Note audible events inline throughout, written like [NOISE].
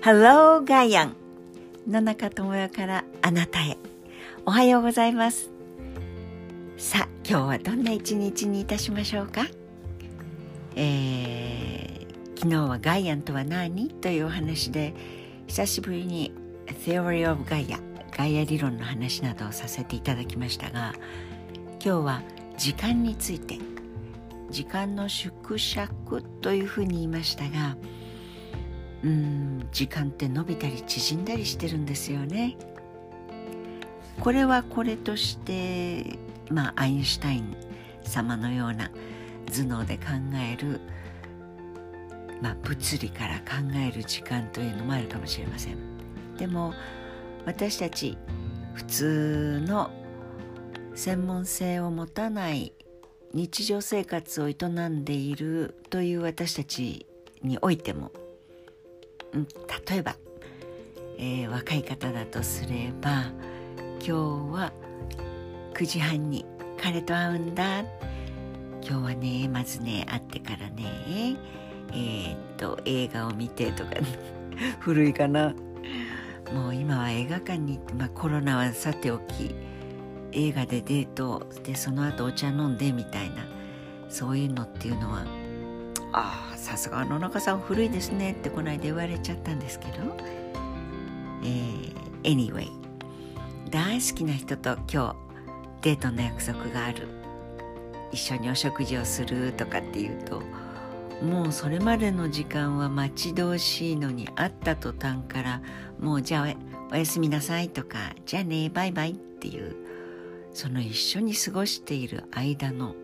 Hello ガイアン野中智代からあなたへ。おはようございます。さあ今日はどんな一日にいたしましょうか？えー、昨日はガイアンとは何？というお話で久しぶりに Theory of Gaia ガイア理論の話などをさせていただきましたが今日は時間について時間の縮尺というふうに言いましたがうん時間って伸びたり縮んだりしてるんですよね。これはこれとしてまあアインシュタイン様のような頭脳で考える、まあ、物理から考える時間というのもあるかもしれません。でも私たち普通の専門性を持たない日常生活を営んでいるという私たちにおいても、例えば、えー、若い方だとすれば今日は9時半に彼と会うんだ。今日はねまずね会ってからねえー、っと映画を見てとか [LAUGHS] 古いかな。もう今は映画館に行って、まあ、コロナはさておき映画でデートでその後お茶飲んでみたいなそういうのっていうのはああさすが野中さん古いですねってこの間言われちゃったんですけど、えー、anyway 大好きな人と今日デートの約束がある。一緒にお食事をするとかっていうともうそれまでの時間は待ち遠しいのに会った途端からもうじゃあおやすみなさいとかじゃあねバイバイっていうその一緒に過ごしている間の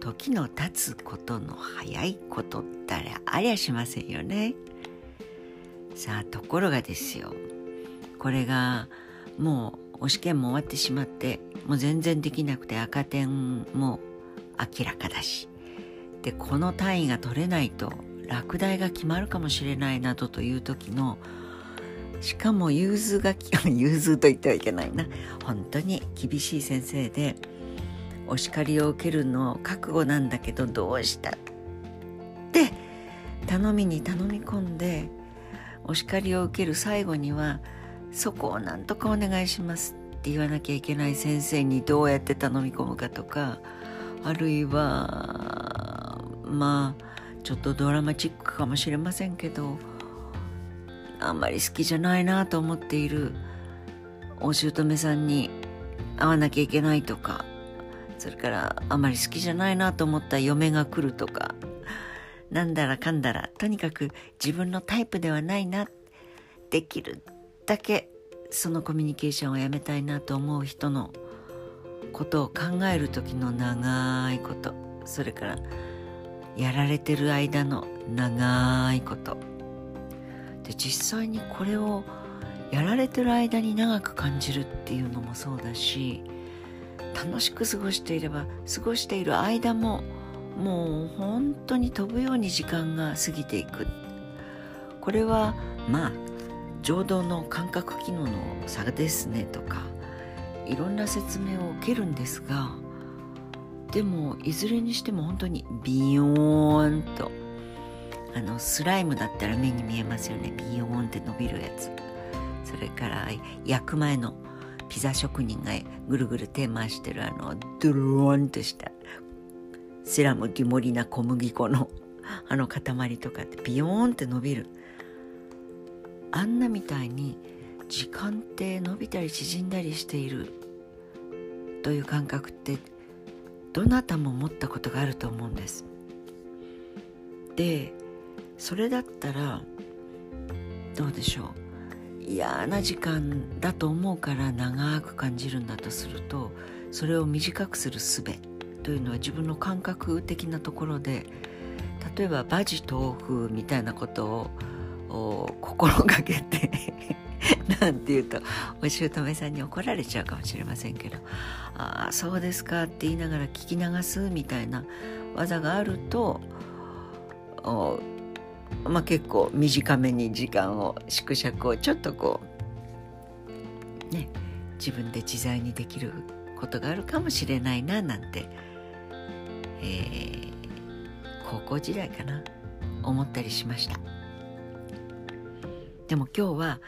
時の経つことの早いことったらありゃしませんよね。さあところがですよ。これがもうお試験も終わってしまってもう全然できなくて赤点も明らかだし。でこの単位が取れないと落第が決まるかもしれないなどという時のしかも融通が [LAUGHS] 融通と言ってはいけないな。本当に厳しい先生でお叱りを受けるの覚悟なんだけどどうした？って頼みに頼み込んでお叱りを受ける最後にはそこをなんとかお願いしますって言わなきゃいけない先生にどうやって頼み込むかとかあるいはまあちょっとドラマチックかもしれませんけどあんまり好きじゃないなと思っているお姑さんに会わなきゃいけないとかそれからあまり好きじゃないなと思った嫁が来るとかなんだらかんだらとにかく自分のタイプではないなできるだけそのコミュニケーションをやめたいなと思う人のことを考える時の長いことそれからやられてる間の長いこと。で実際にこれをやられてる間に長く感じるっていうのもそうだし楽しく過ごしていれば過ごしている間ももう本当に飛ぶように時間が過ぎていく。これはまあ情動の感覚機能の差ですねとかいろんな説明を受けるんですがでもいずれにしても本当にビヨーンとあのスライムだったら目に見えますよね。ビヨーンって伸びるやつ。それから焼く前のピザ職人がぐるぐる手回してるあのドゥルーンとしたセラムギモリな小麦粉のあの塊とかってビヨーンって伸びる。あんなみたいに時間って伸びたり縮んだりしているという感覚ってどなたも持ったことがあると思うんです。でそれだったらどうでしょう。嫌な時間だと思うから長く感じるんだとするとそれを短くする術というのは自分の感覚的なところで例えばバジ豆腐みたいなことを心がけて [LAUGHS] なんて言うとお姑さんに怒られちゃうかもしれませんけど「ああそうですか」って言いながら聞き流すみたいな技があるとまあ、結構短めに時間を縮尺をちょっとこうね自分で自在にできることがあるかもしれないななんて、えー、高校時代かな思ったりしました。でも今日は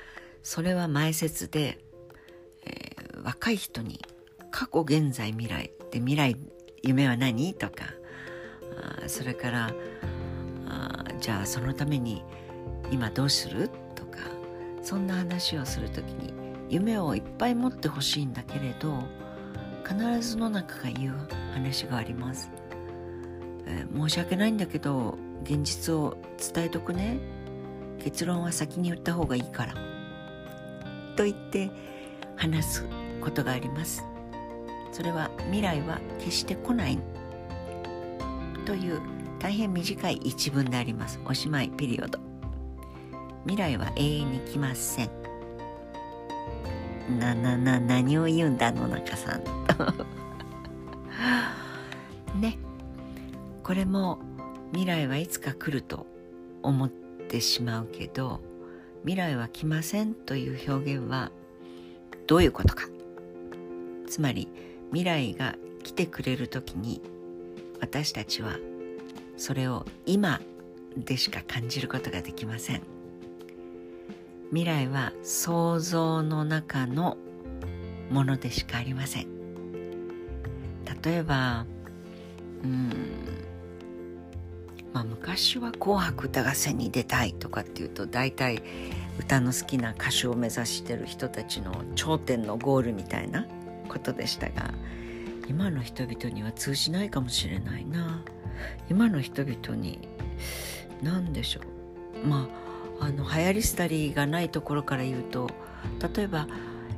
それは前説で、えー、若い人に過去現在未来で未来夢は何とかあそれからあじゃあそのために今どうする？とかそんな話をする時に夢をいっぱい持ってほしいんだけれど必ずの中が言う話があります、えー、申し訳ないんだけど現実を伝えとくね。結論は先に言った方がいいから。と言って話すことがあります。それは未来は決して来ない。という大変短い一文であります。おしまいピリオド。未来は永遠に来ません。ななな何を言うんだ野中さん。[LAUGHS] ね。これも未来はいつか来ると思ってしまうけど未来は来ませんという表現はどういうことか。つまり未来が来てくれる時に私たちはそれを今でしか感じることができません。未来は想像の中のものでしかありません。例えばうんまあ昔は「紅白歌合戦」に出たいとかっていうと大体歌の好きな歌手を目指してる人たちの頂点のゴールみたいなことでしたが今の人々には通じないかもしれないな。今の人々に何でしょう？まああの流行り廃りがないところから言うと例えば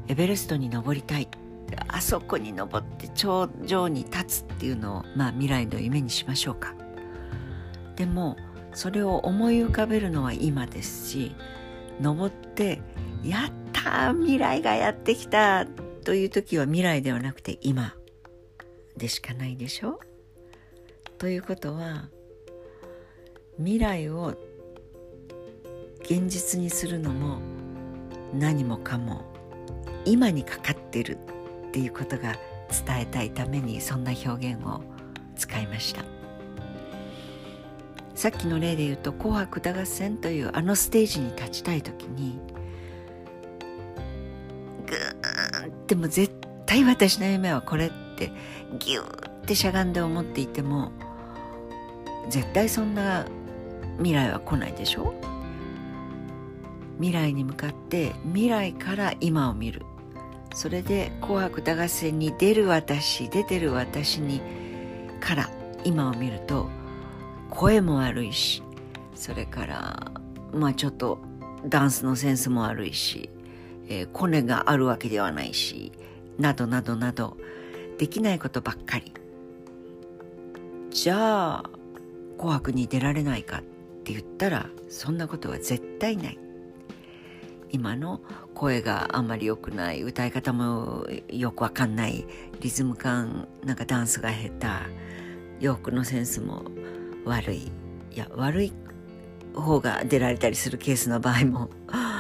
エベレストに登りたい。あそこに登って頂上に立つっていうのを、まあ、未来の夢にしましょうか。でもそれを思い浮かべるのは今ですし登って「やった未来がやってきた!」という時は未来ではなくて今でしかないでしょ？うということは未来を現実にするのも何もかも今にかかってるっていうことが伝えたいためにそんな表現を使いました。さっきの例で言うと「紅白歌合戦」というあのステージに立ちたい時にグーンっても絶対私の夢はこれってギューってしゃがんで思っていても絶対そんな未来は来ないでしょ？未来に向かって未来から今を見る。それで「紅白歌合戦」に出る私出てる私にから今を見ると声も悪いしそれからまあちょっとダンスのセンスも悪いし、えー、コネがあるわけではないしなどなどなどできないことばっかり。じゃあ「紅白」に出られないかって言ったらそんなことは絶対ない。今の声があんまり良くない歌い方もよくわかんないリズム感なんかダンスが下手。洋服のセンスも悪い。いや悪い方が出られたりするケースの場合も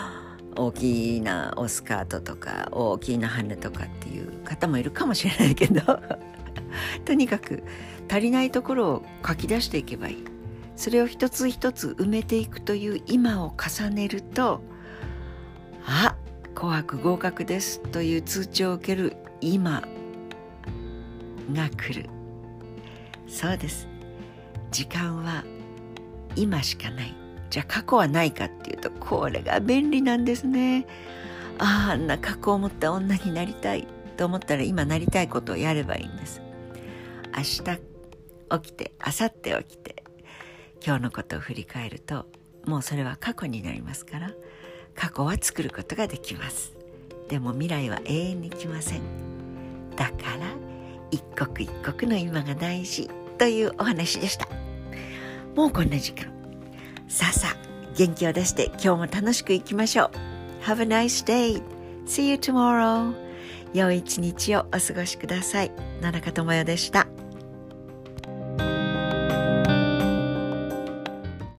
[LAUGHS] 大きなおスカートとか大きな羽とかっていう方もいるかもしれないけど。[LAUGHS] とにかく足りないところを書き出していけばいい。それを一つ一つ埋めていくという今を重ねるとあ紅白合格ですという通知を受ける今が来る。そうです。時間は今しかない。じゃあ過去はないかっていうとこれが便利なんですね。ああんな過去を持った女になりたいと思ったら今なりたいことをやればいいんです。明日起きて明後日起きて今日のことを振り返るともうそれは過去になりますから過去は作ることができます。でも未来は永遠に来ません。だから一刻一刻の今が大事というお話でした。もうこんな時間。さあさあ元気を出して今日も楽しくいきましょう。Have a nice day. See you tomorrow. 良い一日をお過ごしください。野中智代でした。